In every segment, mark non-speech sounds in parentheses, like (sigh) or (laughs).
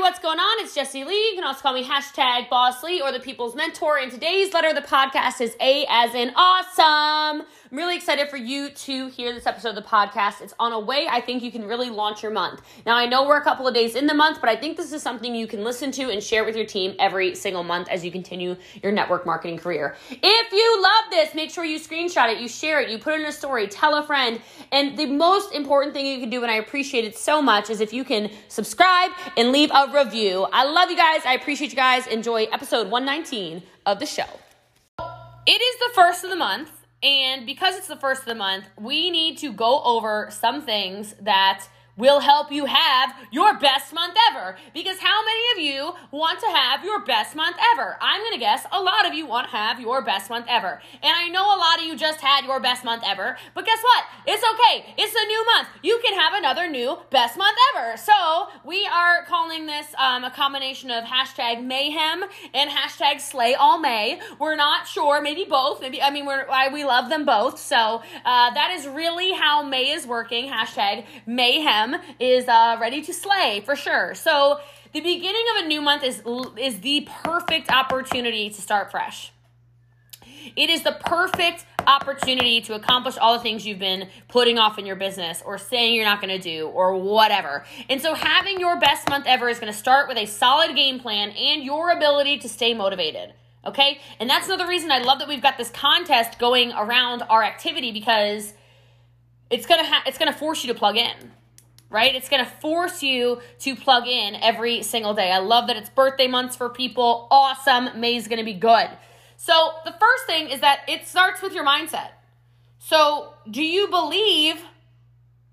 what's going on? It's Jessie Lee. You can also call me hashtag Boss Lee or the People's Mentor. In today's letter of the podcast is A as in awesome. I'm really excited for you to hear this episode of the podcast. It's on a way I think you can really launch your month. Now, I know we're a couple of days in the month, but I think this is something you can listen to and share with your team every single month as you continue your network marketing career. If you love this, make sure you screenshot it, you share it, you put it in a story, tell a friend. And the most important thing you can do, and I appreciate it so much, is if you can subscribe and leave a review. I love you guys. I appreciate you guys. Enjoy episode 119 of the show. It is the first of the month. And because it's the first of the month, we need to go over some things that will help you have your best month ever. Because how many of you want to have your best month ever? I'm to guess a lot of you want to have your best month ever. And I know a lot of you just had your best month ever, but guess what? It's okay. It's a new month. You can have another new best month ever. So we are calling this um, a combination of hashtag mayhem and hashtag slay all May. We're not sure, maybe both. Maybe, I mean, we're, we love them both. So uh, that is really how May is working. Hashtag mayhem is uh, ready to slay for sure. So the beginning of a new month is is the perfect opportunity to start fresh. It is the perfect opportunity to accomplish all the things you've been putting off in your business or saying you're not going to do or whatever. And so having your best month ever is going to start with a solid game plan and your ability to stay motivated. Okay? And that's another reason I love that we've got this contest going around our activity because it's going to ha- it's going to force you to plug in right? It's going to force you to plug in every single day. I love that it's birthday months for people. Awesome. May's going to be good. So, the first thing is that it starts with your mindset. So, do you believe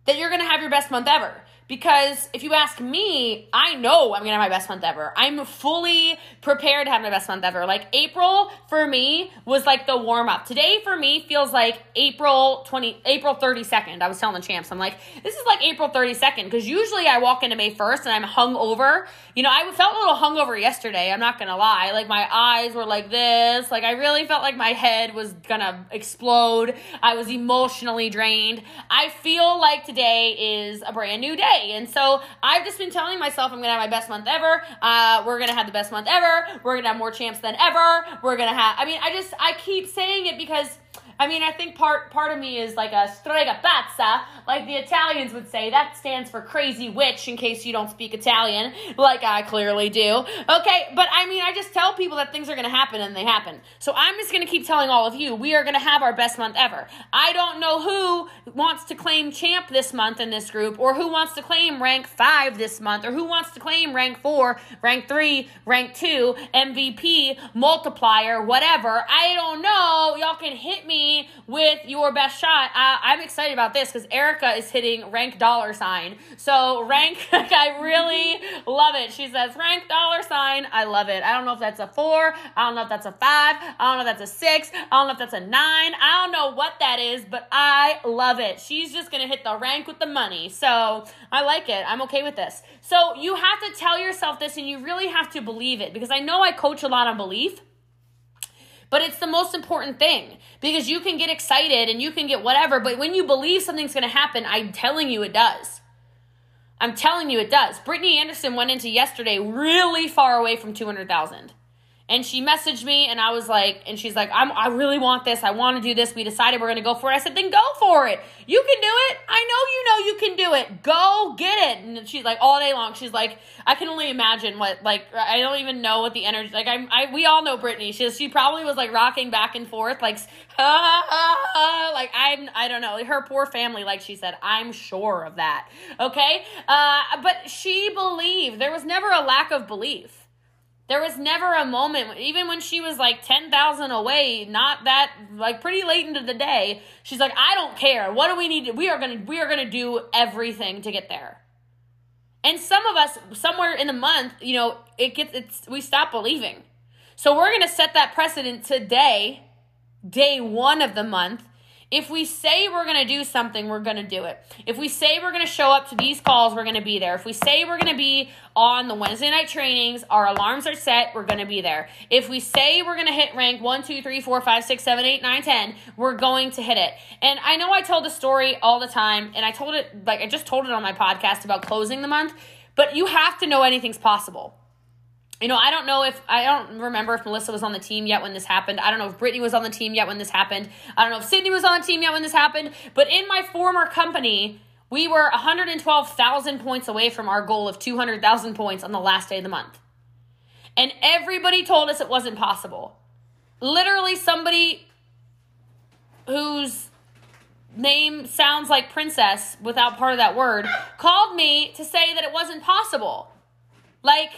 that you're going to have your best month ever? Because if you ask me, I know I'm gonna have my best month ever. I'm fully prepared to have my best month ever. Like April for me was like the warm up. Today for me feels like April 20, April 32nd. I was telling the champs, I'm like, this is like April 32nd because usually I walk into May 1st and I'm hungover. You know, I felt a little hungover yesterday. I'm not gonna lie. Like my eyes were like this. Like I really felt like my head was gonna explode. I was emotionally drained. I feel like today is a brand new day. And so I've just been telling myself I'm to have my best month ever. Uh, we're to have the best month ever. We're to have more champs than ever. We're to have, I mean, I just, I keep saying it because I mean, I think part part of me is like a strega pazza, like the Italians would say. That stands for crazy witch, in case you don't speak Italian, like I clearly do. Okay, but I mean, I just tell people that things are to happen and they happen. So I'm just to keep telling all of you, we are to have our best month ever. I don't know who wants to claim champ this month in this group, or who wants to claim rank five this month, or who wants to claim rank four, rank three, rank two, MVP, multiplier, whatever. I don't know. Y'all can hit me with your best shot. I, am excited about this because Erica is hitting rank dollar sign. So rank, (laughs) I really love it. She says rank dollar sign. I love it. I don't know if that's a four. I don't know if that's a five. I don't know if that's a six. I don't know if that's a nine. I don't know what that is, but I love it. She's just gonna hit the rank with the money. So I like it. I'm okay with this. So you have to tell yourself this and you really have to believe it because I know I coach a lot on belief. But it's the most important thing because you can get excited and you can get whatever, but when you believe something's going to happen, I'm telling you it does. I'm telling you it does. Brittany Anderson went into yesterday really far away from 200,000. And she messaged me and I was like, and she's like, I'm, I really want this. I want to do this. We decided we're going to go for it. I said, then go for it. You can do it. I know you know you can do it. Go get it. And she's like, all day long, she's like, I can only imagine what, like, I don't even know what the energy, like, I'm, I, we all know Brittany. She, she probably was like rocking back and forth, like, ah, ah, ah, like, I'm, I don't know, her poor family, like she said, I'm sure of that. Okay. Uh, but she believed. There was never a lack of belief. There was never a moment, even when she was like 10,000 away, not that, like pretty late into the day, she's like, I don't care. What do we need to, we are going to, we are going to do everything to get there. And some of us, somewhere in the month, you know, it gets, it's, we stop believing. So we're going to set that precedent today, day one of the month, if we say we're going to do something, we're going to do it. If we say we're going to show up to these calls, we're going to be there. If we say we're going to be on the Wednesday night trainings, our alarms are set, we're going to be there. If we say we're going to hit rank 1, 2, 3, 4, 5, 6, 7, 8, 9, 10, we're going to hit it. And I know I tell the story all the time, and I told it, like, I just told it on my podcast about closing the month. but you have to know anything's possible. You know, I don't know if I don't remember if Melissa was on the team yet when this happened. I don't know if Brittany was on the team yet when this happened. I don't know if Sydney was on the team yet when this happened. But in my former company, we were 112,000 points away from our goal of 200,000 points on the last day of the month. And everybody told us it wasn't possible. Literally, somebody whose name sounds like princess without part of that word called me to say that it wasn't possible. Like,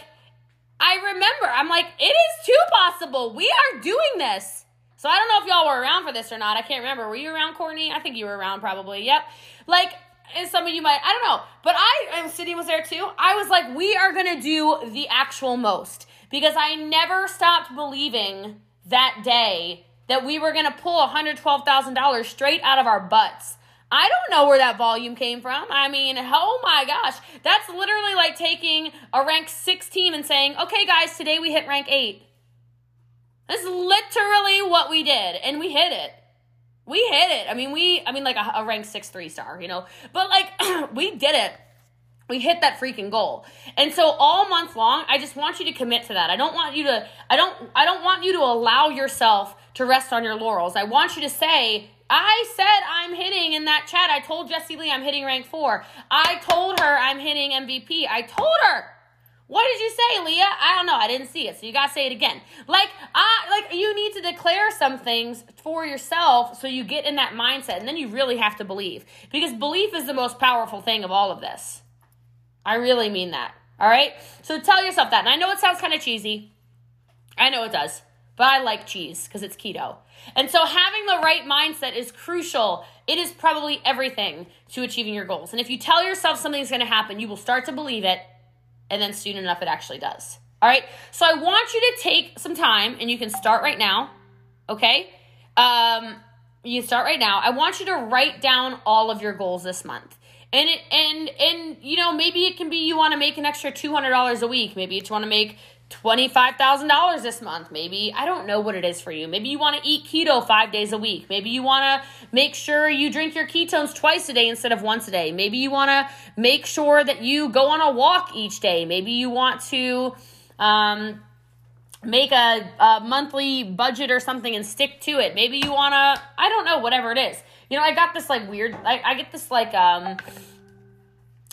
I remember, I'm like, it is too possible. We are doing this. So I don't know if y'all were around for this or not. I can't remember. Were you around, Courtney? I think you were around probably. Yep. Like, and some of you might, I don't know. But I, and Sydney was there too. I was like, we are going to do the actual most. Because I never stopped believing that day that we were going to pull $112,000 straight out of our butts. I don't know where that volume came from. I mean, oh my gosh. That's literally like taking a rank 16 and saying, okay, guys, today we hit rank 8. That's literally what we did, and we hit it. We hit it. I mean, we, I mean, like a, a rank 6 3 star, you know, but like, (clears throat) we did it we hit that freaking goal. And so all month long, I just want you to commit to that. I don't want you to I don't I don't want you to allow yourself to rest on your laurels. I want you to say, I said I'm hitting in that chat. I told Jessie Lee I'm hitting rank 4. I told her I'm hitting MVP. I told her. What did you say, Leah? I don't know. I didn't see it. So you got to say it again. Like I like you need to declare some things for yourself so you get in that mindset and then you really have to believe. Because belief is the most powerful thing of all of this. I really mean that. All right? So tell yourself that. And I know it sounds kind of cheesy. I know it does. But I like cheese because it's keto. And so having the right mindset is crucial. It is probably everything to achieving your goals. And if you tell yourself something's going to happen, you will start to believe it. And then soon enough, it actually does. All right? So I want you to take some time, and you can start right now. Okay? Um, you start right now. I want you to write down all of your goals this month and it and and you know maybe it can be you want to make an extra $200 a week maybe you want to make $25,000 this month. Maybe, I don't know what it is for you. Maybe you want to eat keto five days a week. Maybe you want to make sure you drink your ketones twice a day instead of once a day. Maybe you want to make sure that you go on a walk each day. Maybe you want to um, make a, a monthly budget or something and stick to it. Maybe you want to, I don't know, whatever it is. You know, I got this like weird, I, I get this like, um,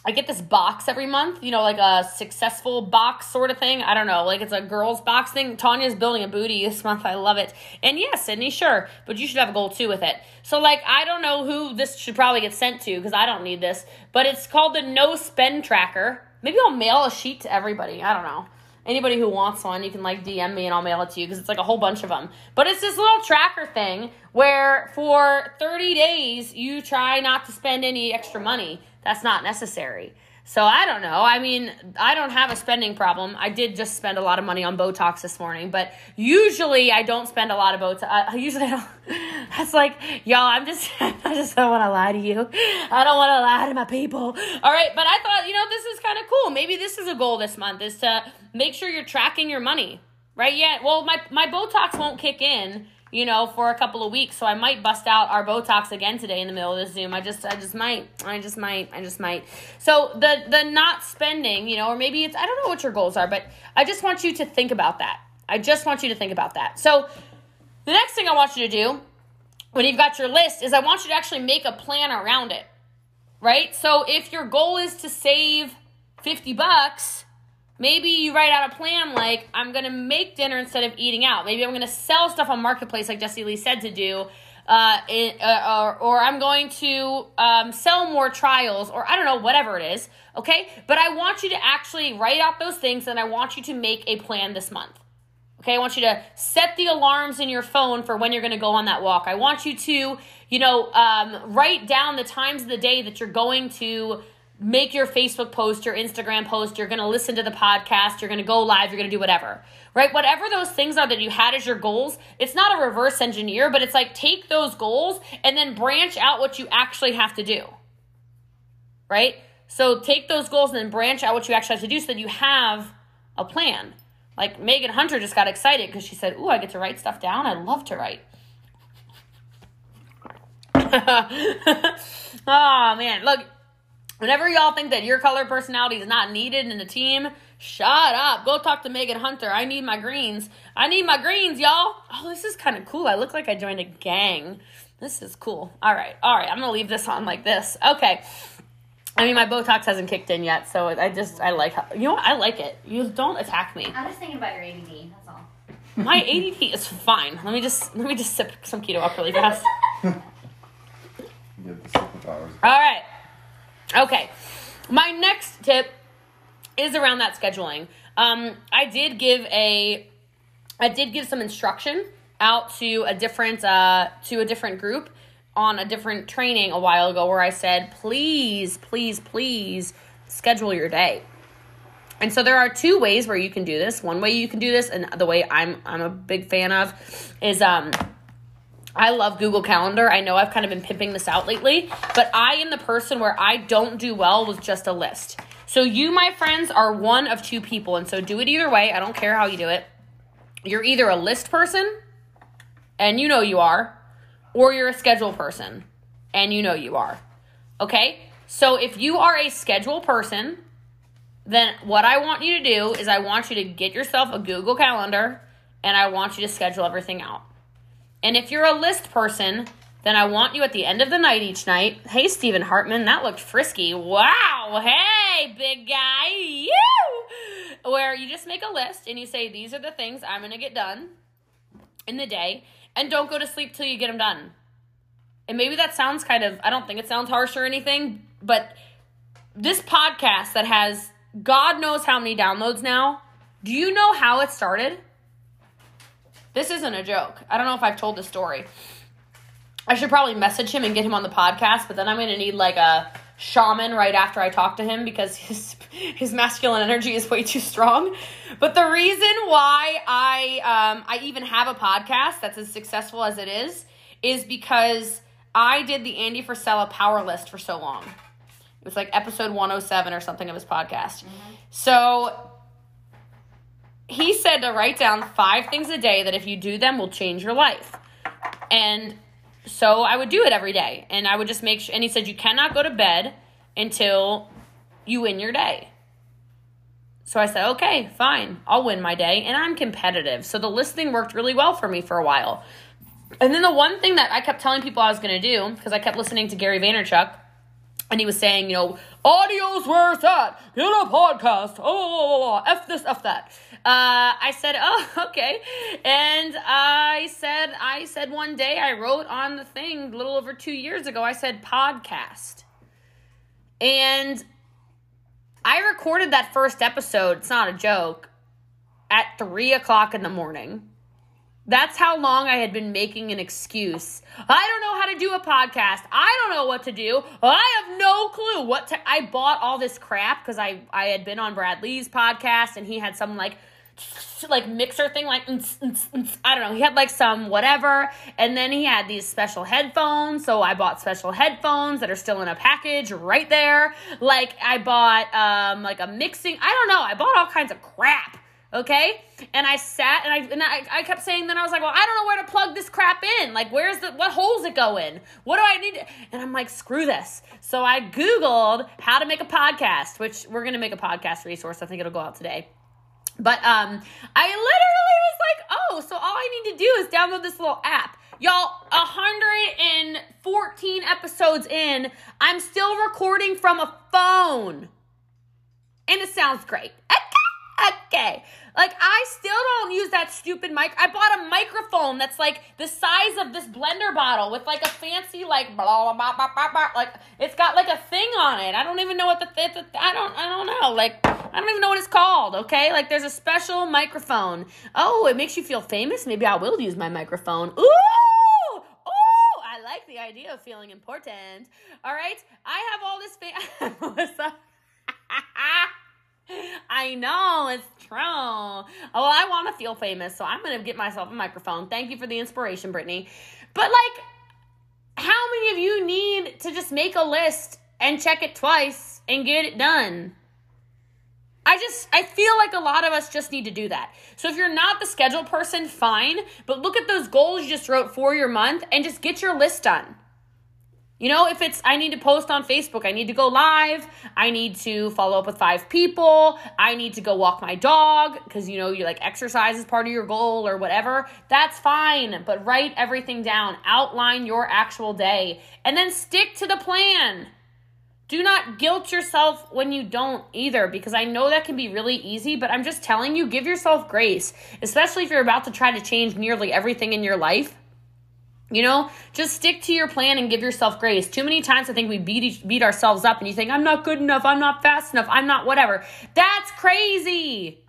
I get this box every month, you know, like a successful box sort of thing. I don't know, like it's a girls box thing. Tanya's building a booty this month. I love it. And yes, Sydney, sure, but you should have a goal too with it. So like, I don't know who this should probably get sent to because I don't need this, but it's called the No Spend Tracker. Maybe I'll mail a sheet to everybody. I don't know. Anybody who wants one, you can like DM me and I'll mail it to you because it's like a whole bunch of them. But it's this little tracker thing where for 30 days you try not to spend any extra money that's not necessary. So I don't know. I mean, I don't have a spending problem. I did just spend a lot of money on Botox this morning, but usually I don't spend a lot of Botox. I usually I (laughs) don't. That's like, y'all. I'm just, (laughs) I just don't want to lie to you. I don't want to lie to my people. All right, but I thought, you know, this is kind of cool. Maybe this is a goal this month is to make sure you're tracking your money, right? Yeah. Well, my my Botox won't kick in you know, for a couple of weeks. So I might bust out our Botox again today in the middle of this Zoom. I just, I just might, I just might, I just might. So the the not spending, you know, or maybe it's I don't know what your goals are, but I just want you to think about that. I just want you to think about that. So the next thing I want you to do when you've got your list is I want you to actually make a plan around it. Right? So if your goal is to save 50 bucks, Maybe you write out a plan like, I'm going to make dinner instead of eating out. Maybe I'm going to sell stuff on Marketplace, like Jessie Lee said to do. Uh, it, uh, or, or I'm going to um, sell more trials, or I don't know, whatever it is, okay? But I want you to actually write out those things and I want you to make a plan this month. Okay, I want you to set the alarms in your phone for when you're going to go on that walk. I want you to, you know, um, write down the times of the day that you're going to make your Facebook post, your Instagram post, you're going to listen to the podcast, you're going to go live, you're going to do whatever, right? Whatever those things are that you had as your goals, it's not a reverse engineer, but it's like take those goals and then branch out what you actually have to do, right? So take those goals and then branch out what you actually have to do so that you have a plan. Like Megan Hunter just got excited because she said, Ooh, I get to write stuff down. I love to write. oh (laughs) man, look, Whenever y'all think that your color personality is not needed in a team, shut up. Go talk to Megan Hunter. I need my greens. I need my greens, y'all. Oh, this is kind of cool. I look like I joined a gang. This is cool. All right. All right. I'm going to leave this on like this. Okay. I mean, my Botox hasn't kicked in yet, so I just, I like how, you know what? I like it. You don't attack me. I'm just thinking about your ADD. That's all. My ADD is fine. Let me just, let me just sip some keto up really fast. (laughs) Get the superpowers. All right. Okay. My next tip is around that scheduling. Um, I did give a, I did give some instruction out to a different, uh, to a different group on a different training a while ago where I said, please, please, please schedule your day. And so there are two ways where you can do this. One way you can do this, and the way I'm I'm a big fan of, is um I love Google Calendar. I know I've kind of been pimping this out lately, but I am the person where I don't do well with just a list. So you, my friends, are one of two people, and so do it either way. I don't care how you do it. You're either a list person, and you know you are, or you're a schedule person, and you know you are. Okay? So if you are a schedule person, then what I want you to do is I want you to get yourself a Google Calendar and I want you to schedule everything out. And if you're a list person, then I want you at the end of the night each night. Hey, Stephen Hartman, that looked frisky. Wow. Hey, big guy. You. Where you just make a list and you say, these are the things I'm going to get done in the day. And don't go to sleep till you get them done. And maybe that sounds kind of, I don't think it sounds harsh or anything, but this podcast that has God knows how many downloads now. Do you know how it started? This isn't a joke. I don't know if I've told this story. I should probably message him and get him on the podcast, but then I'm going to need like a shaman right after I talk to him because his his masculine energy is way too strong. But the reason why I um I even have a podcast that's as successful as it is is because I did the Andy Frisella power list for so long. It was like episode 107 or something of his podcast. So he said to write down five things a day that if you do them will change your life. And so I would do it every day. And I would just make sure, and he said, you cannot go to bed until you win your day. So I said, okay, fine, I'll win my day. And I'm competitive. So the listing worked really well for me for a while. And then the one thing that I kept telling people I was going to do, because I kept listening to Gary Vaynerchuk, and he was saying, you know, audio's where it's at. Get a podcast. Oh, oh, oh, oh, F this, F that. Uh, I said, oh, (laughs) okay. And I said, I said one day, I wrote on the thing a little over two years ago, I said podcast. And I recorded that first episode, it's not a joke, at three o'clock in the morning. That's how long I had been making an excuse. I don't know how to do a podcast. I don't know what to do. I have no clue what to I bought all this crap because I I had been on Brad Lee's podcast and he had some like like mixer thing like I don't know. He had like some whatever and then he had these special headphones. So I bought special headphones that are still in a package right there. Like I bought um like a mixing I don't know. I bought all kinds of crap okay? And i sat and i and I, I kept saying then i was like well i don't know where to plug this crap in. Like where's the what holes it go in? What do i need and i'm like screw this. So i googled how to make a podcast which we're gonna make a podcast resource. I think it'll go out today. But um i literally was like oh so all i need to do is download this little app. Y'all, 114 episodes in, I'm still recording from a phone. And it sounds great. Okay. Like I still don't use that stupid mic. I bought a microphone that's like the size of this blender bottle with like a fancy like blah blah blah blah blah, blah. like it's got like a thing on it. I don't even know what the th- I don't I don't know. Like I don't even know what it's called, okay? Like there's a special microphone. Oh, it makes you feel famous? Maybe I will use my microphone. Ooh! Ooh! I like the idea of feeling important. All right? I have all this fame (laughs) Melissa. (laughs) I know, it's true. Oh, I want to feel famous, so I'm going to get myself a microphone. Thank you for the inspiration, Brittany. But, like, how many of you need to just make a list and check it twice and get it done? I just, I feel like a lot of us just need to do that. So if you're not the schedule person, fine, but look at those goals you just wrote for your month and just get your list done. You know, if it's I need to post on Facebook, I need to go live, I need to follow up with five people, I need to go walk my dog because you know you like exercise is part of your goal or whatever, that's fine. But write everything down, outline your actual day, and then stick to the plan. Do not guilt yourself when you don't either, because I know that can be really easy, but I'm just telling you, give yourself grace, especially if you're about to try to change nearly everything in your life you know, just stick to your plan and give yourself grace. Too many times I think we beat beat ourselves up and you think I'm not good enough, I'm not fast enough, I'm not whatever. That's crazy.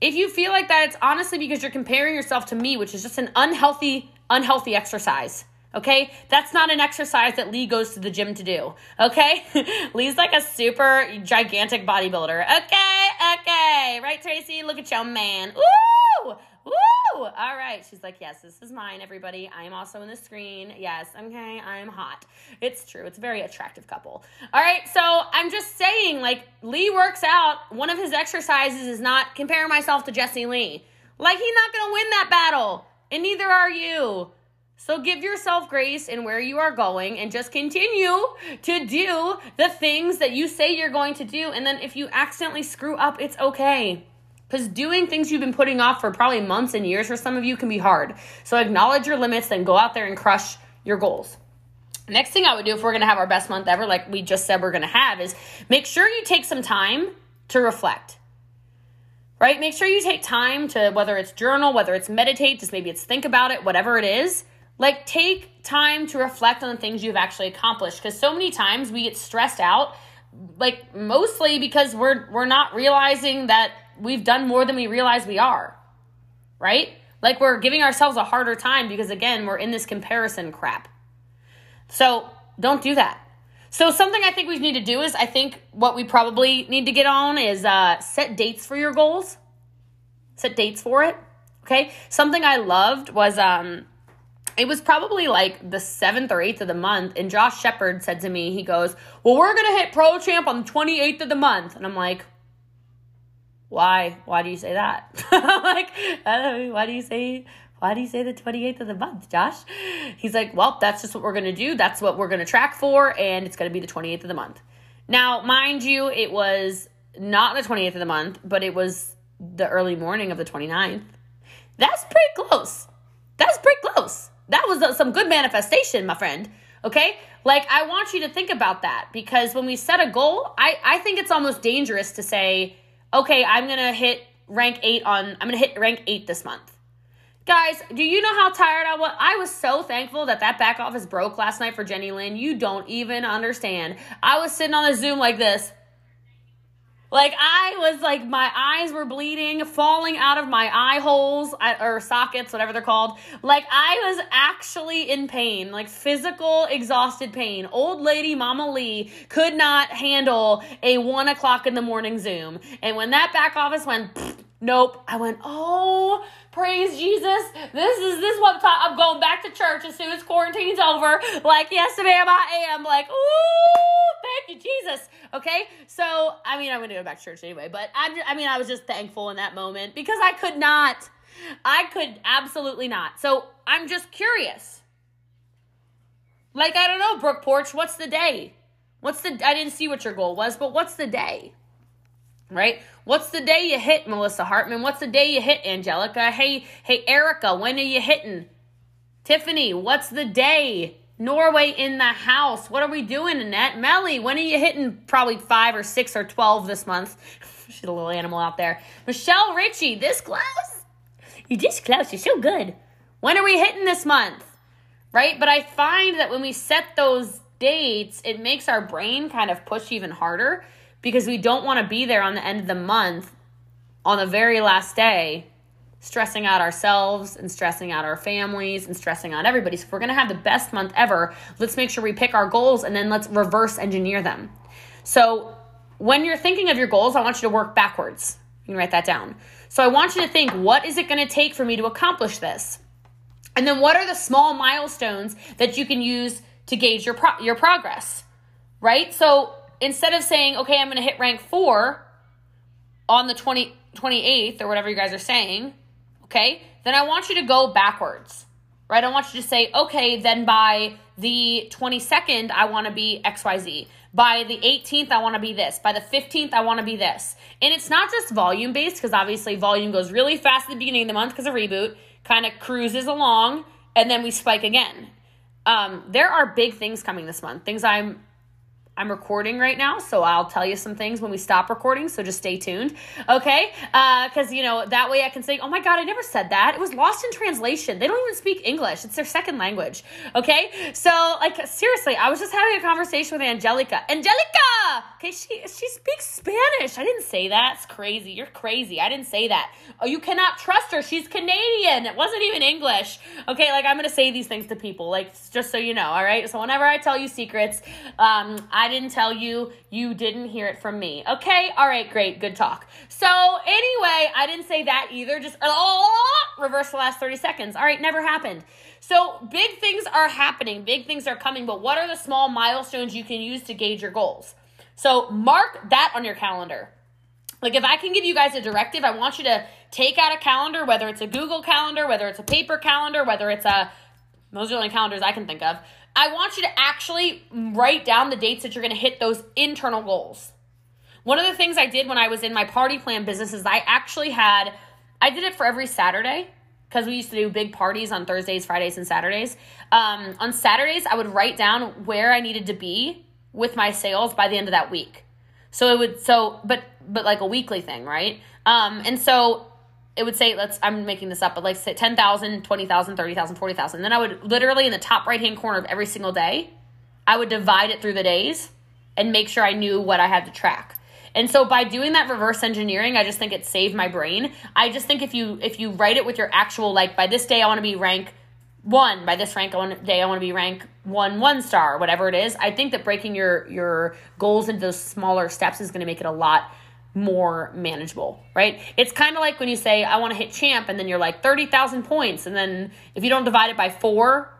If you feel like that, it's honestly because you're comparing yourself to me, which is just an unhealthy unhealthy exercise. Okay? That's not an exercise that Lee goes to the gym to do. Okay? (laughs) Lee's like a super gigantic bodybuilder. Okay, okay. Right, Tracy? Look at your man. Ooh! Woo! All right. She's like, yes, this is mine, everybody. I am also in the screen. Yes, okay, I am hot. It's true. It's a very attractive couple. All right. So I'm just saying, like, Lee works out. One of his exercises is not comparing myself to Jessie Lee. Like, he's not going to win that battle, and neither are you. So give yourself grace in where you are going and just continue to do the things that you say you're going to do. And then if you accidentally screw up, it's okay. Because doing things you've been putting off for probably months and years for some of you can be hard. So acknowledge your limits, then go out there and crush your goals. Next thing I would do if we're gonna have our best month ever, like we just said we're gonna have, is make sure you take some time to reflect. Right? Make sure you take time to whether it's journal, whether it's meditate, just maybe it's think about it, whatever it is. Like take time to reflect on the things you've actually accomplished. Because so many times we get stressed out, like mostly because we're we're not realizing that we've done more than we realize we are, right? Like we're giving ourselves a harder time because, again, we're in this comparison crap. So don't do that. So something I think we need to do is I think what we probably need to get on is uh, set dates for your goals. Set dates for it. Okay. Something I loved was um, it was probably like the seventh or eighth of the month, and Josh Shepard said to me, he goes, "Well, we're gonna hit Pro Champ on the twenty eighth of the month," and I'm like, why? Why do you say that? (laughs) Like why do you say why do you say the 28th of the month josh? He's like well that's just what we're gonna do. That's what we're gonna track for and it's gonna be the 28th of the month. Now mind you it was not the 28th of the month but it was the early morning of the 29th that's pretty close. That's pretty close. That was uh, some good manifestation my friend okay? Like i want you to think about that because when we set a goal i i think it's almost dangerous to say okay, I'm going to hit rank 8 on I'm going to hit rank 8 this month. Guys, do you know how tired I was? I was so thankful that that back office broke last night for Jenny Lynn. You don't even understand. I was sitting on a Zoom like this. Like I was like my eyes were bleeding, falling out of my eye holes or sockets, whatever they're called. Like I was actually in pain, like physical exhausted pain. Old lady Mama Lee could not handle a one o'clock in the morning Zoom, and when that back office went. Nope. I went, oh, praise Jesus. This is this what I'm going back to church as soon as quarantine's over. Like yes, ma'am, I am like, ooh, thank you, Jesus. Okay. So, I mean, I'm going to go back to church anyway, but I'm. I mean, I was just thankful in that moment because I could not, I could absolutely not. So I'm just curious. Like, I don't know, Brooke Porch, what's the day? What's the, I didn't see what your goal was, but what's the day? right? What's the day you hit Melissa Hartman? What's the day you hit Angelica? Hey, hey, Erica, when are you hitting? Tiffany, what's the day? Norway in the house. What are we doing, Annette? Melly, when are you hitting probably five or six or 12 this month? (laughs) She's a little animal out there. Michelle Ritchie, this close? You're this close. You're so good. When are we hitting this month? Right? But I find that when we set those dates, it makes our brain kind of push even harder because we don't want to be there on the end of the month on the very last day stressing out ourselves and stressing out our families and stressing out everybody. So if we're going to have the best month ever, let's make sure we pick our goals and then let's reverse engineer them. So when you're thinking of your goals, I want you to work backwards. You can write that down. So I want you to think, what is it going to take for me to accomplish this? And then what are the small milestones that you can use to gauge your pro- your progress? Right? So instead of saying, okay, I'm going to hit rank four on the 20, 28th or whatever you guys are saying, okay, then I want you to go backwards, right? I want you to say, okay, then by the 22nd, I want to be XYZ. By the 18th, I want to be this. By the 15th, I want to be this. And it's not just volume based, because obviously volume goes really fast at the beginning of the month because of reboot, kind of cruises along, and then we spike again. Um, there are big things coming this month, things I'm I'm recording right now, so I'll tell you some things when we stop recording, so just stay tuned, okay? Because, uh, you know, that way I can say, oh my God, I never said that. It was lost in translation. They don't even speak English, it's their second language, okay? So, like, seriously, I was just having a conversation with Angelica. Angelica! Okay, she, she speaks Spanish. I didn't say that. It's crazy. You're crazy. I didn't say that. Oh, you cannot trust her. She's Canadian. It wasn't even English, okay? Like, I'm gonna say these things to people, like, just so you know, all right? So, whenever I tell you secrets, um, I I didn't tell you, you didn't hear it from me. Okay? All right, great. Good talk. So, anyway, I didn't say that either. Just oh, reverse the last 30 seconds. All right, never happened. So, big things are happening, big things are coming, but what are the small milestones you can use to gauge your goals? So, mark that on your calendar. Like, if I can give you guys a directive, I want you to take out a calendar, whether it's a Google calendar, whether it's a paper calendar, whether it's a, those are the only calendars I can think of. I want you to actually write down the dates that you're going to hit those internal goals. One of the things I did when I was in my party plan business is I actually had, I did it for every Saturday because we used to do big parties on Thursdays, Fridays, and Saturdays. Um, on Saturdays, I would write down where I needed to be with my sales by the end of that week. So it would, so, but, but like a weekly thing, right? Um, and so it would say let's i'm making this up but like say 10000 20000 30000 40000 then i would literally in the top right hand corner of every single day i would divide it through the days and make sure i knew what i had to track. And so by doing that reverse engineering i just think it saved my brain. I just think if you if you write it with your actual like by this day i want to be rank one by this rank one day i want to be rank one one star whatever it is i think that breaking your your goals into those smaller steps is going to make it a lot more manageable, right? It's kind of like when you say, I want to hit champ, and then you're like 30,000 points. And then if you don't divide it by four,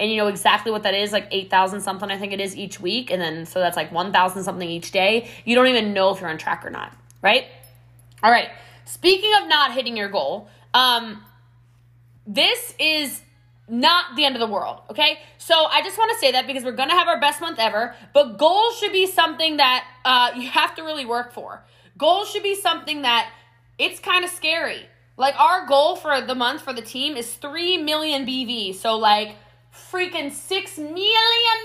and you know exactly what that is, like 8,000 something, I think it is each week. And then so that's like 1,000 something each day. You don't even know if you're on track or not, right? All right. Speaking of not hitting your goal, um, this is not the end of the world, okay? So I just want to say that because we're gonna have our best month ever, but goals should be something that uh, you have to really work for. Goals should be something that it's kind of scary. Like our goal for the month for the team is 3 million BV. So like freaking 6 million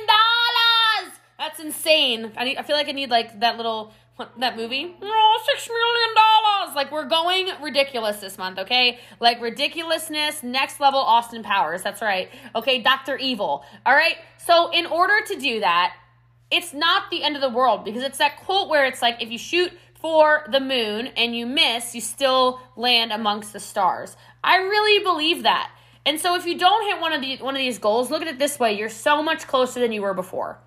dollars. That's insane. I need I feel like I need like that little that movie. Oh, six million dollars. Like we're going ridiculous this month, okay? Like ridiculousness, next level Austin Powers. That's right. Okay, Dr. Evil. All right. So in order to do that, it's not the end of the world because it's that quote where it's like if you shoot for the moon and you miss, you still land amongst the stars. I really believe that. And so if you don't hit one of the one of these goals, look at it this way, you're so much closer than you were before.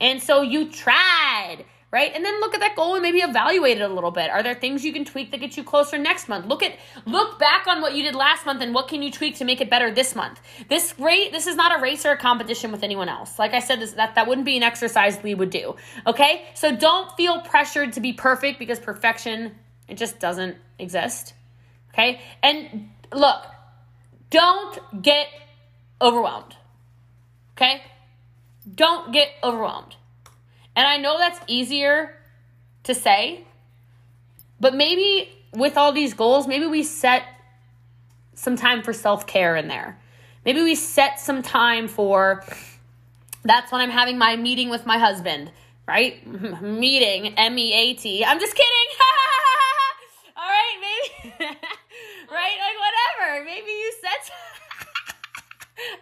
And so you tried right? And then look at that goal and maybe evaluate it a little bit. Are there things you can tweak that get you closer next month? Look at look back on what you did last month and what can you tweak to make it better this month. This rate this is not a race or a competition with anyone else. Like I said, this that that wouldn't be an exercise we would do. Okay? So don't feel pressured to be perfect because perfection it just doesn't exist. Okay? And look, don't get overwhelmed. Okay? Don't get overwhelmed. And I know that's easier to say, but maybe with all these goals, maybe we set some time for self care in there. Maybe we set some time for that's when I'm having my meeting with my husband, right? (laughs) meeting, M E A T. I'm just kidding. (laughs) all right, maybe, (laughs) right? Like, whatever. Maybe you set.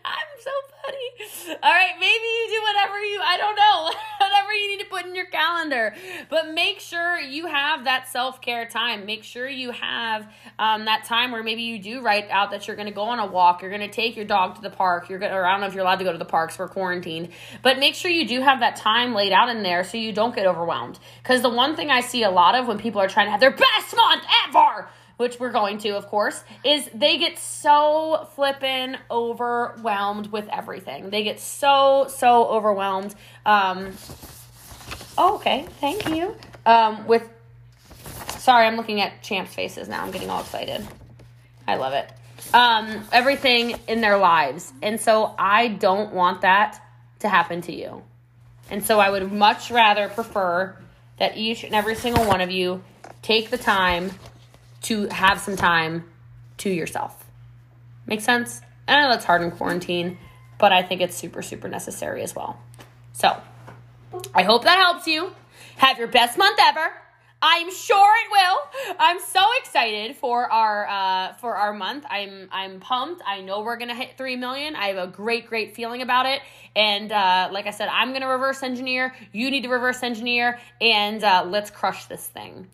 I'm so funny. All right, maybe you do whatever you, I don't know, you need to put in your calendar. But make sure you have that self care time. Make sure you have um, that time where maybe you do write out that you're going to go on a walk, you're going to take your dog to the park, you're going to, or I don't know if you're allowed to go to the parks, we're quarantined. But make sure you do have that time laid out in there so you don't get overwhelmed. Because the one thing I see a lot of when people are trying to have their best month ever, which we're going to, of course, is they get so flippin' overwhelmed with everything. They get so, so overwhelmed. Um, oh, okay, thank you. Um, with, sorry, I'm looking at champs' faces now. I'm getting all excited. I love it. Um, everything in their lives. And so I don't want that to happen to you. And so I would much rather prefer that each and every single one of you take the time to have some time to yourself. Make sense? I know that's hard in quarantine, but I think it's super, super necessary as well. So I hope that helps you. Have your best month ever. I'm sure it will. I'm so excited for our uh, for our month. I'm I'm pumped. I know we're gonna hit three million. I have a great great feeling about it. And uh, like I said, I'm gonna reverse engineer. You need to reverse engineer, and uh, let's crush this thing.